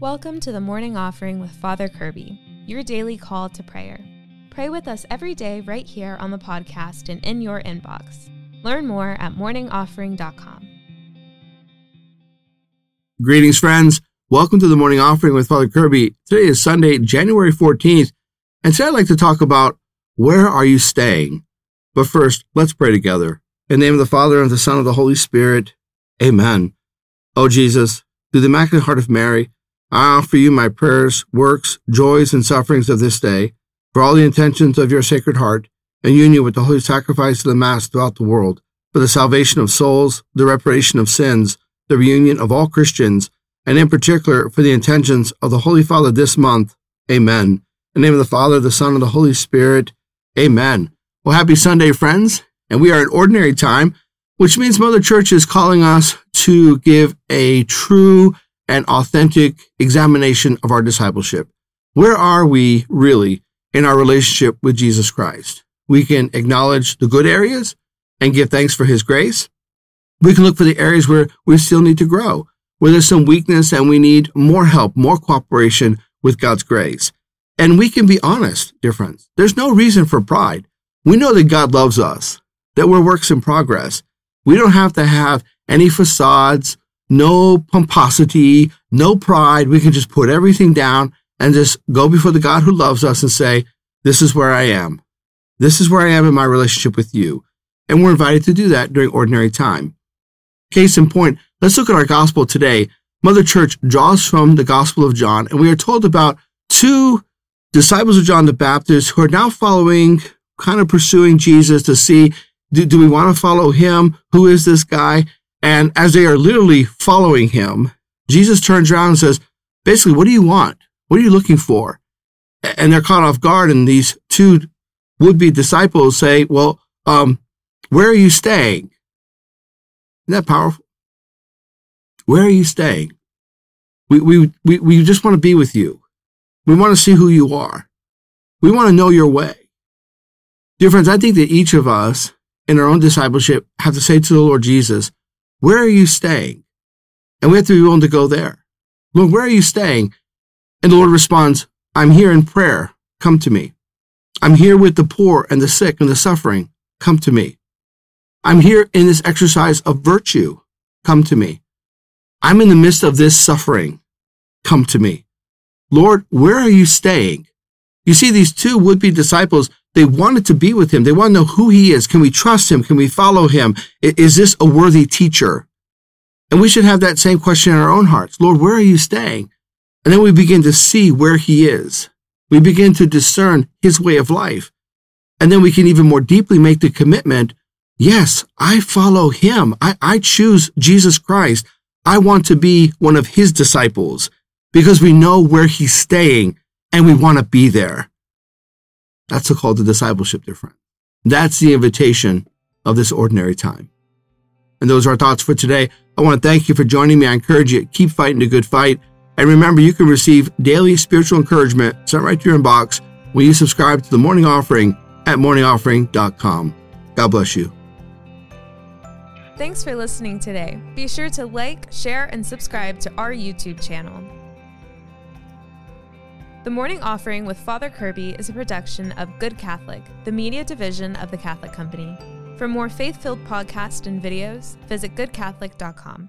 Welcome to the morning offering with Father Kirby, your daily call to prayer. Pray with us every day right here on the podcast and in your inbox. Learn more at morningoffering.com. Greetings, friends. Welcome to the morning offering with Father Kirby. Today is Sunday, January 14th, and today I'd like to talk about where are you staying? But first, let's pray together. In the name of the Father, and the Son, and of the Holy Spirit. Amen. Oh, Jesus, through the Immaculate Heart of Mary, I offer you my prayers, works, joys, and sufferings of this day, for all the intentions of your Sacred Heart, and union with the holy sacrifice of the Mass throughout the world, for the salvation of souls, the reparation of sins, the reunion of all Christians, and in particular for the intentions of the Holy Father this month. Amen. In the name of the Father, the Son, and the Holy Spirit. Amen. Well, happy Sunday, friends. And we are in ordinary time, which means Mother Church is calling us to give a true and authentic examination of our discipleship. Where are we really in our relationship with Jesus Christ? We can acknowledge the good areas and give thanks for his grace. We can look for the areas where we still need to grow, where there's some weakness and we need more help, more cooperation with God's grace. And we can be honest, dear friends. There's no reason for pride. We know that God loves us, that we're works in progress. We don't have to have any facades no pomposity, no pride. We can just put everything down and just go before the God who loves us and say, This is where I am. This is where I am in my relationship with you. And we're invited to do that during ordinary time. Case in point, let's look at our gospel today. Mother Church draws from the Gospel of John, and we are told about two disciples of John the Baptist who are now following, kind of pursuing Jesus to see do, do we want to follow him? Who is this guy? And as they are literally following him, Jesus turns around and says, basically, what do you want? What are you looking for? And they're caught off guard. And these two would be disciples say, well, um, where are you staying? Isn't that powerful? Where are you staying? We, we, we, we just want to be with you. We want to see who you are. We want to know your way. Dear friends, I think that each of us in our own discipleship have to say to the Lord Jesus, where are you staying? And we have to be willing to go there. Lord, where are you staying? And the Lord responds, I'm here in prayer. Come to me. I'm here with the poor and the sick and the suffering. Come to me. I'm here in this exercise of virtue. Come to me. I'm in the midst of this suffering. Come to me. Lord, where are you staying? You see, these two would be disciples, they wanted to be with him. They want to know who he is. Can we trust him? Can we follow him? Is this a worthy teacher? And we should have that same question in our own hearts. Lord, where are you staying? And then we begin to see where he is. We begin to discern his way of life. And then we can even more deeply make the commitment. Yes, I follow him. I, I choose Jesus Christ. I want to be one of his disciples because we know where he's staying and we want to be there. That's the call to discipleship, dear friend. That's the invitation of this ordinary time. And those are our thoughts for today. I want to thank you for joining me. I encourage you, to keep fighting the good fight. And remember, you can receive daily spiritual encouragement sent right to your inbox when you subscribe to the morning offering at morningoffering.com. God bless you. Thanks for listening today. Be sure to like, share, and subscribe to our YouTube channel. The Morning Offering with Father Kirby is a production of Good Catholic, the media division of the Catholic Company. For more faith filled podcasts and videos, visit goodcatholic.com.